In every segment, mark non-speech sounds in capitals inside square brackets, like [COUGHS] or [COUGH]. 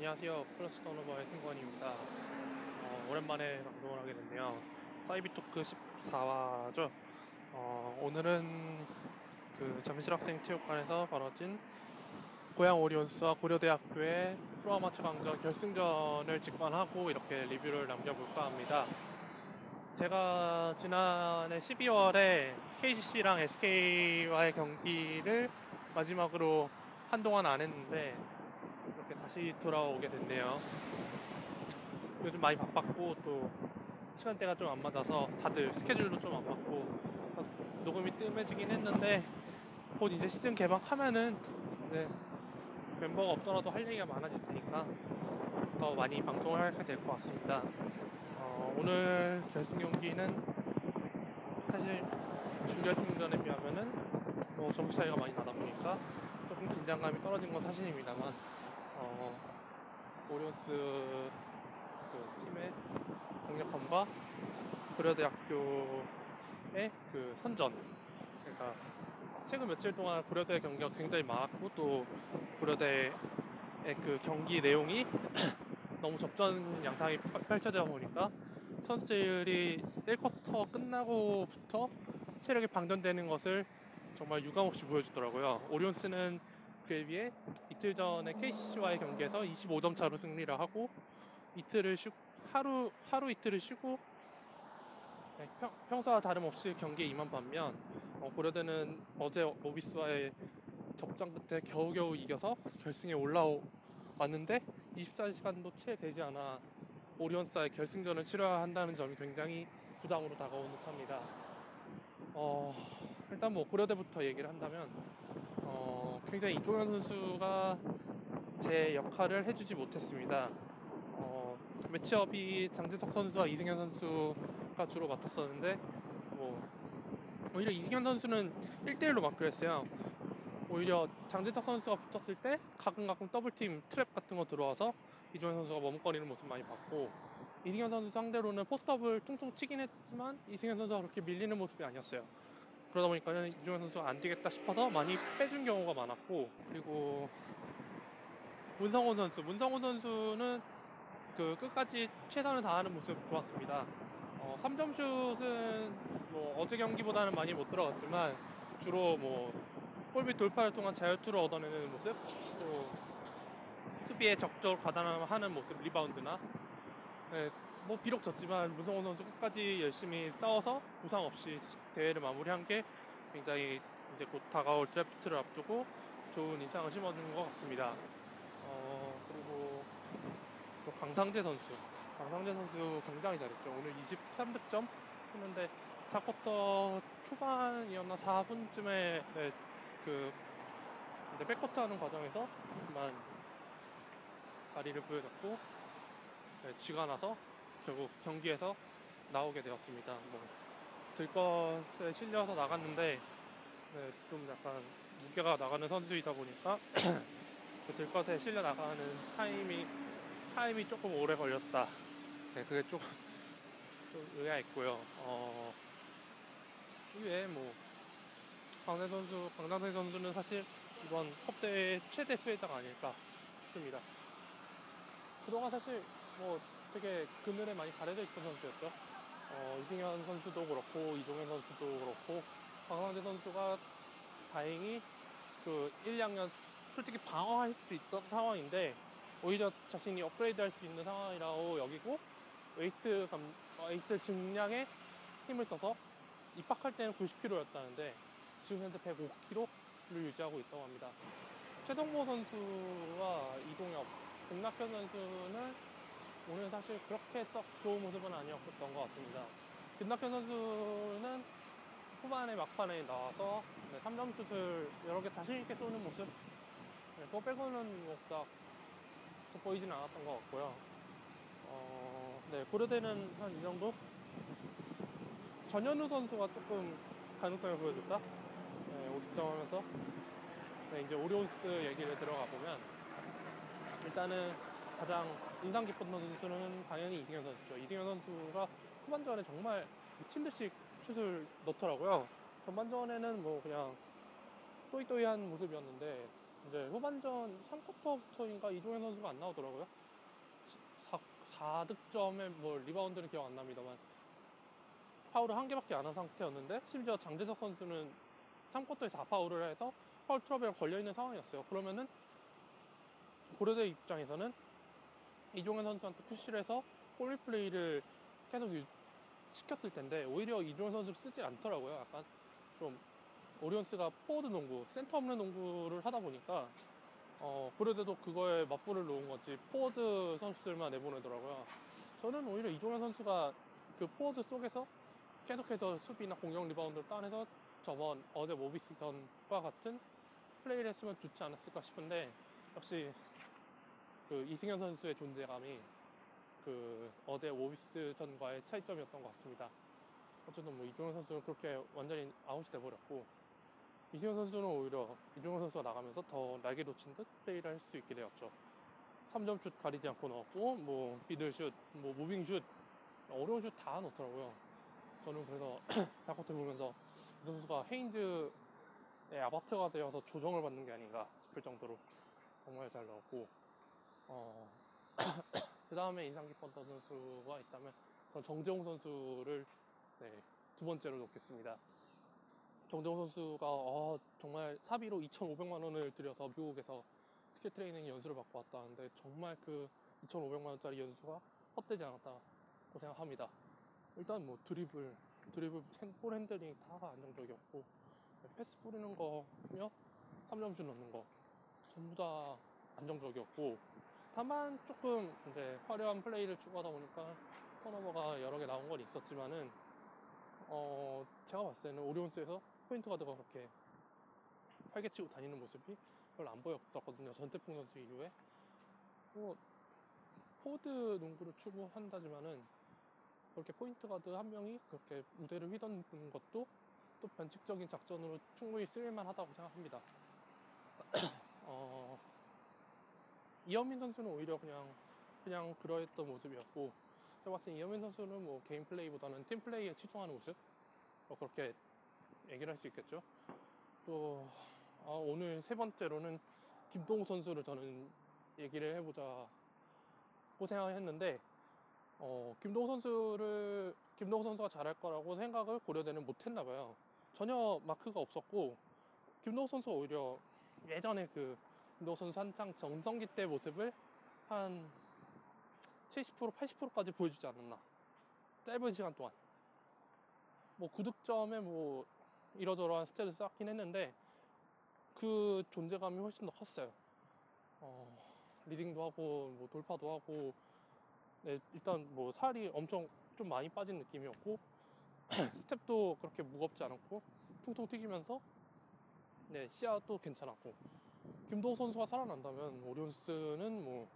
안녕하세요. 플러스 턴오버의 승관입니다. 어, 오랜만에 방송을 하게 됐네요. 사이비토크 14화죠. 어, 오늘은 그 잠실학생 체육관에서 벌어진 고양 오리온스와 고려대학교의 프로아마추어 강전 결승전을 직관하고 이렇게 리뷰를 남겨볼까 합니다. 제가 지난해 12월에 KCC랑 SK와의 경기를 마지막으로 한동안 안 했는데 다시 돌아오게 됐네요. 요즘 많이 바빴고 또 시간대가 좀 안 맞아서 다들 스케줄도 좀 안 맞고 녹음이 뜸해지긴 했는데 곧 이제 시즌 개막하면은 이제 멤버가 없더라도 할 얘기가 많아질 테니까 더 많이 방송을 하게 될 것 같습니다. 어, 오늘 결승 경기는 사실 준결승전에 비하면은 뭐 점수 차이가 많이 나다 보니까 조금 긴장감이 떨어진 건 사실입니다만 어, 오리온스 그 팀의 강력함과 고려대학교의 그 선전 그러니까 최근 며칠 동안 고려대 경기가 굉장히 많았고 또 고려대의 그 경기 내용이 [CLEARS THROAT] 너무 접전 양상이 펼쳐져 보니까 선수들이 1쿼터 끝나고부터 체력이 방전되는 것을 정말 유감없이 보여주더라고요. 오리온스는 그에 비해 이틀 전에 KCC와의 경기에서 25점 차로 승리를 하고 이틀을 쉬고 하루 하루 이틀을 쉬고 네, 평, 평소와 다름없이 경기에 임한 반면 어, 고려대는 어제 모비스와의 접전 끝에 겨우겨우 이겨서 결승에 올라왔는데 24시간도 채 되지 않아 오리온스와의 결승전을 치러야 한다는 점이 굉장히 부담으로 다가오는 듯합니다. 어, 일단 뭐 고려대부터 얘기를 한다면 어, 굉장히 이종현 선수가 제 역할을 해주지 못했습니다. 어, 매치업이 장재석 선수와 이승현 선수가 주로 맡았었는데 뭐 오히려 이승현 선수는 1대1로 마크를 했어요. 오히려 장재석 선수가 붙었을 때 가끔 가끔 더블팀 트랩 같은 거 들어와서 이종현 선수가 머뭇거리는 모습 많이 봤고 이승현 선수 상대로는 포스트업을 퉁퉁 치긴 했지만 이승현 선수가 그렇게 밀리는 모습이 아니었어요. 그러다 보니까 이종현 선수가 안 되겠다 싶어서 많이 빼준 경우가 많았고 그리고 문성호 선수 문성호 선수는 그 끝까지 최선을 다하는 모습 좋았습니다. 어, 3점 슛은 뭐 어제 경기보다는 많이 못 들어갔지만 주로 뭐 골밑 돌파를 통한 자유투를 얻어내는 모습 또 수비에 적극적으로 가담하는 모습 리바운드나 네, 뭐 비록 졌지만 문성호 선수 끝까지 열심히 싸워서 부상 없이 대회를 마무리한 게 굉장히 이제 곧 다가올 드래프트를 앞두고 좋은 인상을 심어주는 것 같습니다. 어, 그리고 또 강상재 선수. 강상재 선수 굉장히 잘했죠. 오늘 23득점 했는데 4쿼터 초반이었나 4분쯤에 네, 그 이제 백커트 하는 과정에서 만 다리를 보여줬고 네, 쥐가 나서 결국 경기에서 나오게 되었습니다. 뭐 들것에 실려서 나갔는데 네, 좀 약간 무게가 나가는 선수이다 보니까 [CLEARS THROAT] 그 들것에 실려 나가는 타임이 타임이 조금 오래 걸렸다. 네, 그게 좀, [LAUGHS] 좀 의아했고요. 어, 이외에 뭐 강대 선수, 강남태 선수는 사실 이번 컵 대회 최대 수혜자가 아닐까 싶습니다. 그동안 사실 뭐 되게 그늘에 많이 가려져 있던 선수였죠. 어, 이승현 선수도 그렇고 이종현 선수도 그렇고 강상재 선수가 다행히 그 1, 2학년 솔직히 방어할 수도 있던 상황인데 오히려 자신이 업그레이드 할 수 있는 상황이라고 여기고 웨이트 감, 어, 웨이트 증량에 힘을 써서 입학할 때는 90kg였다는데 지금 현재 105kg를 유지하고 있다고 합니다. 최성모 선수와 이동엽, 김낙현 선수는 오늘 사실 그렇게 썩 좋은 모습은 아니었던 것 같습니다. 김낙현 선수는 후반에 막판에 나와서 네, 3점 슛을 여러 개 자신있게 쏘는 모습 네, 그거 빼고는 뭐딱 돋보이지는 않았던 것 같고요. 어, 네, 고려대는 한 이 정도? 전현우 선수가 조금 가능성을 보여줬다? 네, 5득점 하면서. 네, 이제 오리온스 얘기를 들어가 보면, 일단은 가장 인상 깊었던 선수는 당연히 이승현 선수죠. 이승현 선수가 후반전에 정말 미친 듯이 슛을 넣더라고요. 전반전에는 뭐 그냥 또이또이한 모습이었는데, 이제 후반전 3쿼터부터인가 이종현 선수가 안 나오더라고요. 4득점에 뭐 리바운드는 기억 안 납니다만 파울을 한 개밖에 안 한 상태였는데 심지어 장재석 선수는 3쿼터에서 4파울을 해서 파울 트러블에 걸려있는 상황이었어요. 그러면은 고려대 입장에서는 이종현 선수한테 푸시를 해서 골밑 플레이를 계속 유- 시켰을 텐데 오히려 이종현 선수를 쓰지 않더라고요. 약간 좀 오리온스가 포워드 농구, 센터 없는 농구를 하다 보니까 어, 고려대도 그거에 맞불을 놓은 거지 포워드 선수들만 내보내더라고요. 저는 오히려 이종현 선수가 그 포워드 속에서 계속해서 수비나 공격 리바운드를 따내서 저번 어제 모비스전과 같은 플레이를 했으면 좋지 않았을까 싶은데 역시 그 이승현 선수의 존재감이 그 어제 모비스전과의 차이점이었던 것 같습니다. 어쨌든 뭐 이종현 선수는 그렇게 완전히 아웃이 돼버렸고 이승현 선수는 오히려 이종현 선수가 나가면서 더 날개 돋친 듯 플레이를 할 수 있게 되었죠. 3점 슛 가리지 않고 넣었고 뭐 미들 슛, 뭐 moving 슛 어려운 슛 다 넣더라고요. 저는 그래서 [CLEARS THROAT] 자코트 보면서 이 선수가 헤인즈의 아바트가 되어서 조정을 받는 게 아닌가 싶을 정도로 정말 잘 넣었고 어, [COUGHS] 그 다음에 인상 깊었던 선수가 있다면 저는 정재홍 선수를 네, 두 번째로 놓겠습니다. 정재홍 선수가 어, 정말 사비로 2,500만 원을 들여서 미국에서 스킬 트레이닝 연수를 받고 왔다는데 정말 그 2,500만 원짜리 연수가 헛되지 않았다고 생각합니다. 일단 뭐 드리블, 드리블, 핸- 볼 핸들링 다 안정적이었고 패스 뿌리는 거며 3점슛 넣는 거 전부 다 안정적이었고 다만 조금 이제 화려한 플레이를 추구하다 보니까 턴오버가 여러 개 나온 건 있었지만은 어 제가 봤을 때는 오리온스에서 포인트 가드가 그렇게 활개치고 다니는 모습이 별로 안 보였었거든요 전태풍 선수 이후에 뭐 포워드 농구를 추구한다지만은 그렇게 포인트 가드 한 명이 그렇게 무대를 휘젓는 것도 또 변칙적인 작전으로 충분히 쓸만하다고 생각합니다. [CLEARS THROAT] 어, 이현민 선수는 오히려 그냥 그냥 그러했던 모습이었고 제가 봤을 때 이현민 선수는 뭐 개인 플레이보다는 팀 플레이에 치중하는 모습 뭐 그렇게 얘기를 할 수 있겠죠. 또 아, 오늘 세 번째로는 김동욱 선수를 저는 얘기를 해보자 고 생각을 했는데 어, 김동욱 선수를 김동욱 선수가 잘할 거라고 생각을 고려대는 못했나 봐요. 전혀 마크가 없었고 김동욱 선수 오히려 예전에 그 김동욱 선수 한창 정성기 때 모습을 한 70% 80%까지 보여주지 않았나. 짧은 시간 동안. 뭐 9득점에 뭐 이러저러한 stat을 쌓긴 했는데 그 존재감이 훨씬 더 컸어요. 어, 리딩도 하고 뭐 돌파도 하고. 네, 일단 뭐 살이 엄청 좀 많이 빠진 느낌이었고 [CLEARS THROAT] 스텝도 그렇게 무겁지 않았고 퉁퉁 튀기면서 네 시야도 괜찮았고 김도수 선수가 살아난다면 오리온스는 뭐,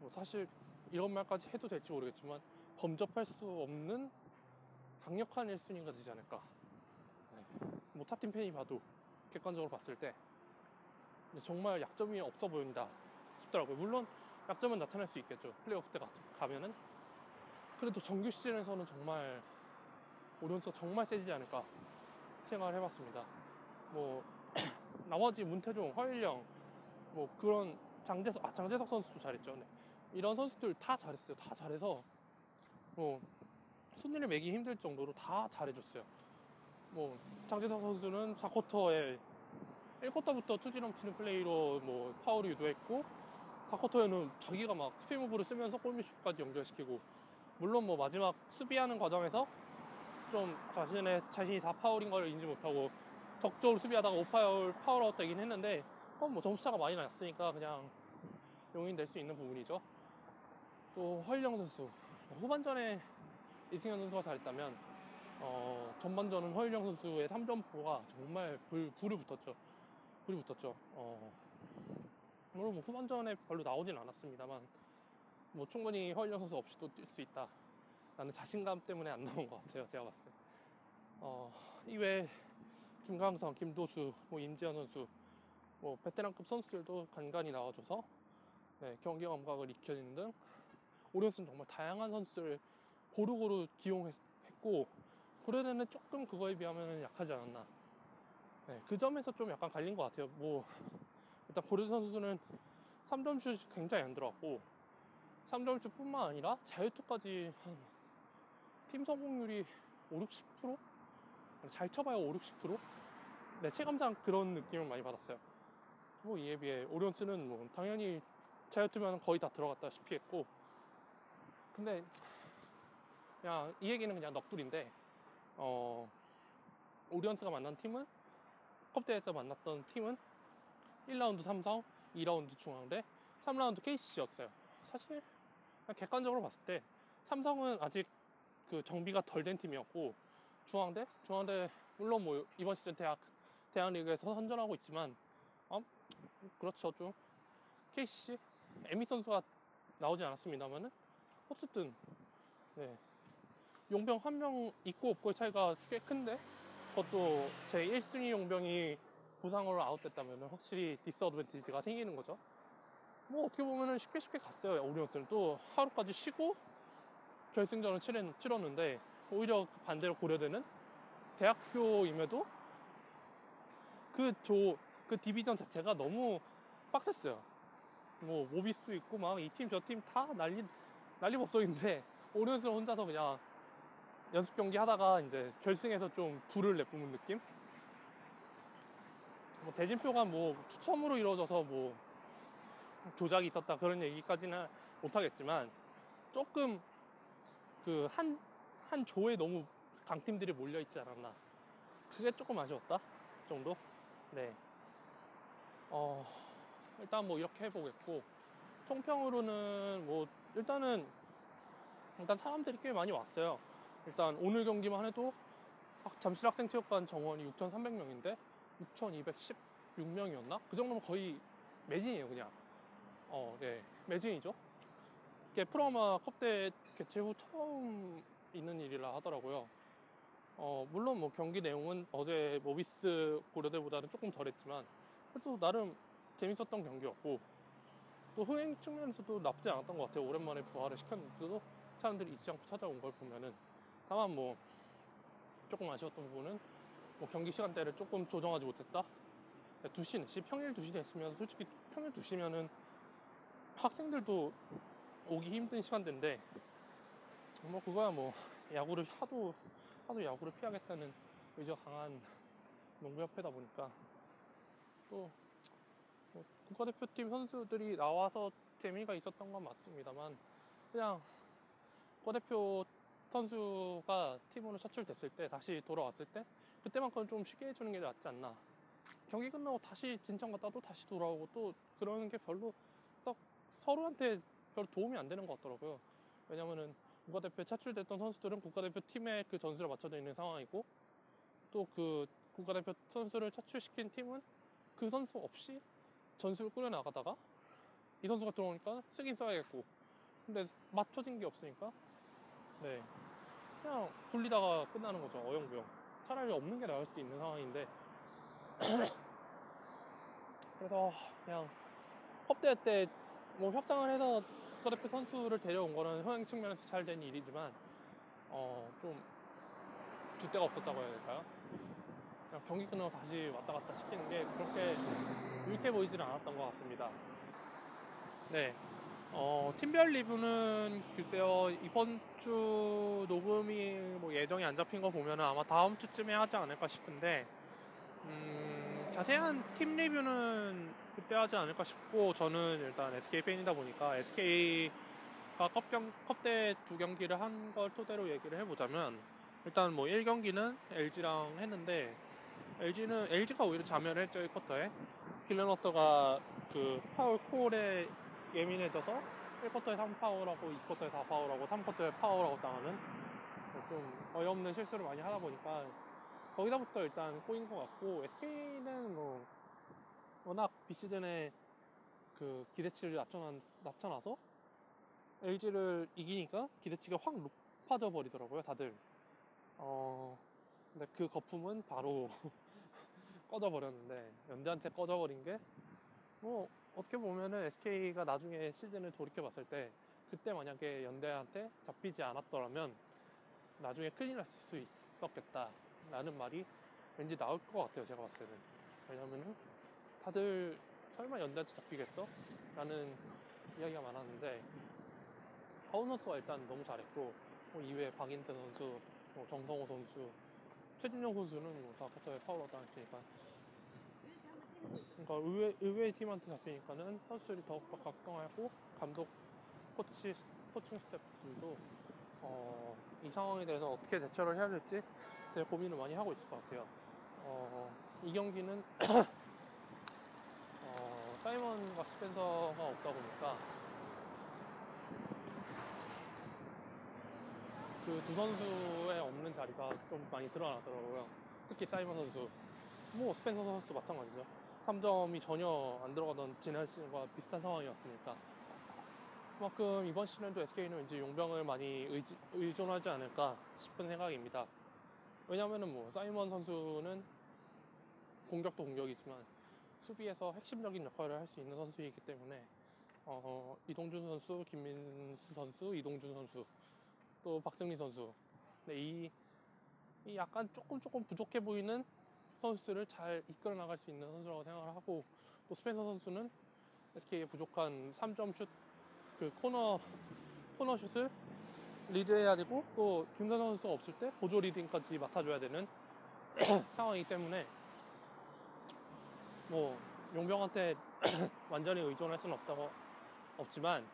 뭐 사실 이런 말까지 해도 될지 모르겠지만 범접할 수 없는 강력한 1순위가 되지 않을까 네. 뭐 타팀 팬이 봐도 객관적으로 봤을 때 정말 약점이 없어 보인다 싶더라고요 물론 약점은 나타날 수 있겠죠. 플레이오프 때 가- 가면은. 그래도 정규 시즌에서는 정말 오리온스가 정말 세지지 않을까 생각을 해봤습니다. 뭐 나머지 문태종, 허일영, 뭐 그런 장재석, 아 장재석 선수도 잘했죠. 네. 이런 선수들 다 잘했어요. 다 잘해서 뭐 순위를 매기 힘들 정도로 다 잘해줬어요. 뭐 장재석 선수는 4쿼터에 1쿼터부터 투지 넘치는 플레이로 뭐 파울을 유도했고 4쿼터에는 자기가 막 spin move를 쓰면서 골밑슛까지 연결시키고 물론 뭐 마지막 수비하는 과정에서 좀 자신의 자신이 4파울인 걸 인지 못하고 적극적으로 수비하다가 5파울 파울아웃 되긴 했는데 뭐 점수차가 많이 났으니까 그냥 용인될 수 있는 부분이죠. 또 허일영 선수 후반전에 이승현 선수가 잘했다면 어, 전반전은 허일영 선수의 3점포가 정말 불, 불이 붙었죠. 불이 붙었죠. 어, 물론 뭐 후반전에 별로 나오진 않았습니다만 뭐 충분히 허일영 선수 없이도 뛸 수 있다. 라는 자신감 때문에 안 나온 것 같아요. 제가 봤을 때. 어, 이외에 김강성, 김도수, 뭐 임지현 선수, 뭐 베테랑급 선수들도 간간히 나와줘서 네, 경기 감각을 익혀주는 등 오리온스는 정말 다양한 선수를 고루고루 기용했고 고려대는 조금 그거에 비하면 약하지 않았나. 네, 그 점에서 좀 약간 갈린 것 같아요. 뭐 일단 고려 선수는 3점 슛이 굉장히 안 들어갔고 3점슛 뿐만 아니라 자유투까지 한 팀 성공률이 5, 60%? 잘 쳐봐야 5, 60%? 네, 체감상 그런 느낌을 많이 받았어요. 뭐 이에 비해 오리온스는 뭐 당연히 자유투면 거의 다 들어갔다시피 했고 근데 그냥 이 얘기는 그냥 넋두리인데 어 오리온스가 만난 팀은 컵대에서 만났던 팀은 1라운드 삼성, 2라운드 중앙대, 3라운드 KCC였어요. 사실 객관적으로 봤을 때 삼성은 아직 그 정비가 덜 된 팀이었고 중앙대, 중앙대 물론 뭐 이번 시즌 대학 대학 리그에서 선전하고 있지만 어? 그렇죠 좀. KCC 에미 선수가 나오지 않았습니다만은? 어쨌든 네. 용병 한 명 있고 없고의 차이가 꽤 큰데 그것도 제 1순위 용병이 부상으로 아웃됐다면 확실히 디스어드밴티지가 생기는 거죠. 뭐 어떻게 보면은 쉽게 쉽게 갔어요. 오리온스는. 또 하루까지 쉬고 결승전을 치렀, 치렀는데 오히려 반대로 고려되는 대학교임에도 그 조, 그 디비전 자체가 너무 빡셌어요. 뭐 모비스도 있고 막 이 팀 저 팀 다 난리 난리 법석인데 오리온스는 혼자서 그냥 연습 경기 하다가 이제 결승에서 좀 불을 내뿜은 느낌? 뭐 대진표가 뭐 추첨으로 이루어져서 뭐 조작이 있었다 그런 얘기까지는 못하겠지만 조금 그 한 한 조에 너무 강팀들이 몰려 있지 않았나 그게 조금 아쉬웠다 정도 네 어, 일단 뭐 이렇게 해보겠고 총평으로는 뭐 일단은 일단 사람들이 꽤 많이 왔어요 일단 오늘 경기만 해도 학- 잠실 학생체육관 정원이 6,300명인데 6,216명이었나? 그 정도면 거의 매진이에요, 그냥. 어, 네. 매진이죠. 이게 프로마 컵대 개최 후 처음 있는 일이라 하더라고요. 어, 물론 뭐 경기 내용은 어제 모비스 고려대보다는 조금 덜했지만 그래도 나름 재밌었던 경기였고 또 흥행 측면에서도 나쁘지 않았던 것 같아요. 오랜만에 부활을 시켰는데도 사람들이 잊지 않고 찾아온 걸 보면은 다만 뭐 조금 아쉬웠던 부분은 뭐 경기 시간대를 조금 조정하지 못했다. 2시, 시 평일 2시 됐으면 솔직히 평일 2시면은 학생들도 오기 힘든 시간대인데 뭐 그거야 뭐. 야구를 하도 하도 야구를 피하겠다는 의지가 강한 농구협회다 보니까. 또 뭐 국가대표팀 선수들이 나와서 재미가 있었던 건 맞습니다만 그냥 국가대표 선수가 팀으로 차출됐을 때 다시 돌아왔을 때 그때만큼 좀 쉽게 해주는 게 낫지 않나. 경기 끝나고 다시 진천 갔다 또 다시 돌아오고 또 그러는 게 별로 썩 서로한테 별 도움이 안 되는 것 같더라고요. 왜냐면은 국가대표에 차출됐던 선수들은 국가대표 팀의 그 전술에 맞춰져 있는 상황이고 또 그 국가대표 선수를 차출시킨 팀은 그 선수 없이 전술을 꾸려나가다가 이 선수가 들어오니까 쓰긴 써야겠고 근데 맞춰진 게 없으니까 네. 그냥 굴리다가 끝나는 거죠 어영부영. 차라리 없는 게 나을 수도 있는 상황인데. [CLEARS THROAT] 그래서 그냥 컵대회 때 뭐 협상을 해서 국가대표 선수를 데려온 거는 흥행 측면에서 잘 된 일이지만 어 좀 줏대가 없었다고 해야 될까요? 그냥 경기 끝나고 다시 왔다 갔다 시키는 게 그렇게 유익해 보이지는 않았던 것 같습니다. 네. 어, 팀별 리뷰는 글쎄요, 이번 주 녹음이 뭐 예정이 안 잡힌 거 보면은 아마 다음 주쯤에 하지 않을까 싶은데, 음, 자세한 팀 리뷰는 그때 하지 않을까 싶고, 저는 일단 SK 팬이다 보니까 SK가 컵경, 컵대 두 경기를 한 걸 토대로 얘기를 해보자면, 일단 뭐 1경기는 LG랑 했는데, LG는, LG가 오히려 자멸을 했죠, 1쿼터에. 길len워터가 그 파울 콜에 예민해져서 1쿼터에 3파울하고 2쿼터에 4파울하고 3쿼터에 파울하고 당하는 좀 어이없는 실수를 많이 하다 보니까 거기다부터 일단 꼬인 것 같고 SK는 뭐 워낙 비시즌에 그 기대치를 낮춰놔, 낮춰놔서 LG를 이기니까 기대치가 확 높아져 버리더라고요 다들. 어 근데 그 거품은 바로 [LAUGHS] 꺼져 버렸는데 연대한테 꺼져 버린 게 뭐 어떻게 보면은 SK가 나중에 시즌을 돌이켜 봤을 때 그때 만약에 연대한테 잡히지 않았더라면 나중에 났을 수 있었겠다 라는 말이 왠지 나올 것 같아요 제가 봤을 때는 왜냐면은 다들 설마 연대한테 잡히겠어? 라는 이야기가 많았는데 파우 선수가 일단 너무 잘했고 뭐 이외에 박인태 선수, 뭐 정성호 선수, 최진영 선수는 뭐다 커터에 파울로 당했으니까 그러니까 의외, 의외의 팀한테 잡히니까는 선수들이 더욱더 각성하고 감독, 코치, 코칭 스태프들도 어, 이 상황에 대해서 어떻게 대처를 해야 될지 되게 고민을 많이 하고 있을 것 같아요. 어, 이 경기는 [CLEARS THROAT] 어, 사이먼과 스펜서가 없다 보니까 그 두 선수의 없는 자리가 좀 많이 드러나더라고요. 특히 사이먼 선수, 뭐 스펜서 선수도 마찬가지죠. 3점이 전혀 안 들어가던 지난 시즌과 비슷한 상황이었으니까 그만큼 이번 시즌도 SK는 왠지 용병을 많이 의지, 의존하지 않을까 싶은 생각입니다. 왜냐면은 뭐 사이먼 선수는 공격도 공격이지만 수비에서 핵심적인 역할을 할 수 있는 선수이기 때문에 어, 이동준 선수, 김민수 선수, 이동준 선수 또 박승리 선수. 근데 이, 이 약간 조금 조금 부족해 보이는 선수들을 잘 이끌어 나갈 수 있는 선수라고 생각을 하고 또 스펜서 선수는 SK의 부족한 3점 슛 그 코너 코너 슛을 리드해야 되고 또 김선 선수가 없을 때 보조 리딩까지 맡아줘야 되는 [CLEARS THROAT] 상황이기 때문에 뭐 용병한테 [CLEARS THROAT] 완전히 의존할 수는 없다고 없지만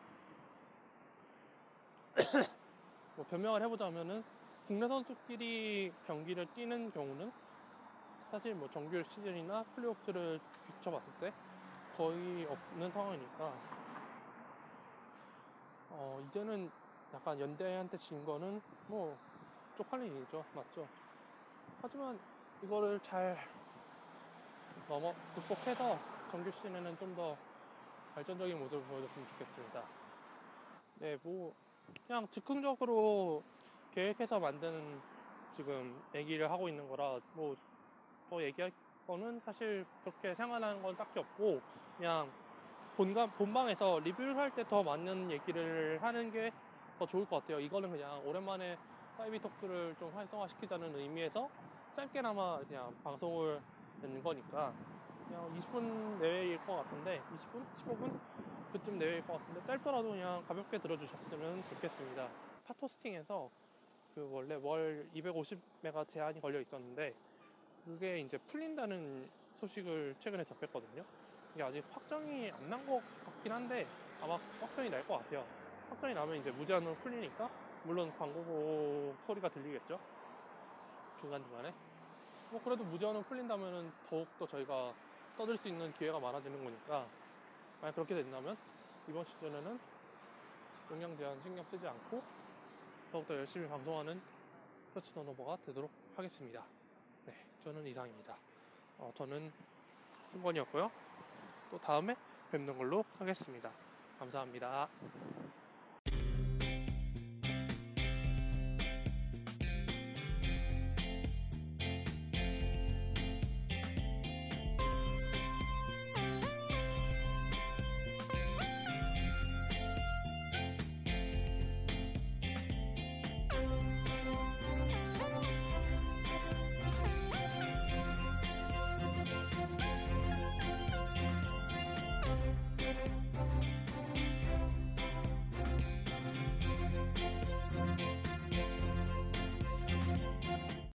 [CLEARS THROAT] 뭐 변명을 해보자면은 국내 선수끼리 경기를 뛰는 경우는 사실 뭐 정규 시즌이나 플레이오프를 비춰봤을 때 거의 없는 상황이니까 어 이제는 약간 연대한테 진 거는 뭐 쪽팔린 일이죠. 맞죠? 하지만 이거를 잘 넘어 극복해서 정규 시즌에는 좀 더 발전적인 모습을 보여줬으면 좋겠습니다. 네 뭐 그냥 즉흥적으로 계획해서 만든 지금 얘기를 하고 있는 거라 뭐 더 얘기할 거는 사실 그렇게 생각나는 건 딱히 없고 그냥 본방에서 리뷰를 할 때 더 맞는 얘기를 하는 게 더 좋을 것 같아요. 이거는 그냥 오랜만에 사이비 토크를 좀 활성화시키자는 의미에서 짧게나마 그냥 방송을 낸 거니까 그냥 20분 내외일 것 같은데 20분? 15분? 그쯤 내외일 것 같은데 짧더라도 그냥 가볍게 들어주셨으면 좋겠습니다. 파토스팅에서 그 원래 월 250메가 제한이 걸려 있었는데 그게 이제 풀린다는 소식을 최근에 접했거든요. 이게 아직 확정이 안 난 것 같긴 한데 아마 확정이 날 것 같아요. 확정이 나면 이제 무제한으로 풀리니까 물론 광고 소리가 들리겠죠. 중간중간에. 뭐 그래도 무제한으로 풀린다면은 더욱더 저희가 떠들 수 있는 기회가 많아지는 거니까 만약 그렇게 된다면 이번 시즌에는 용량 제한 신경 쓰지 않고 더욱더 열심히 방송하는 터치 턴오버가 되도록 하겠습니다. 네, 저는 이상입니다. 어, 저는 승권이었고요. 또 다음에 뵙는 걸로 하겠습니다. 감사합니다.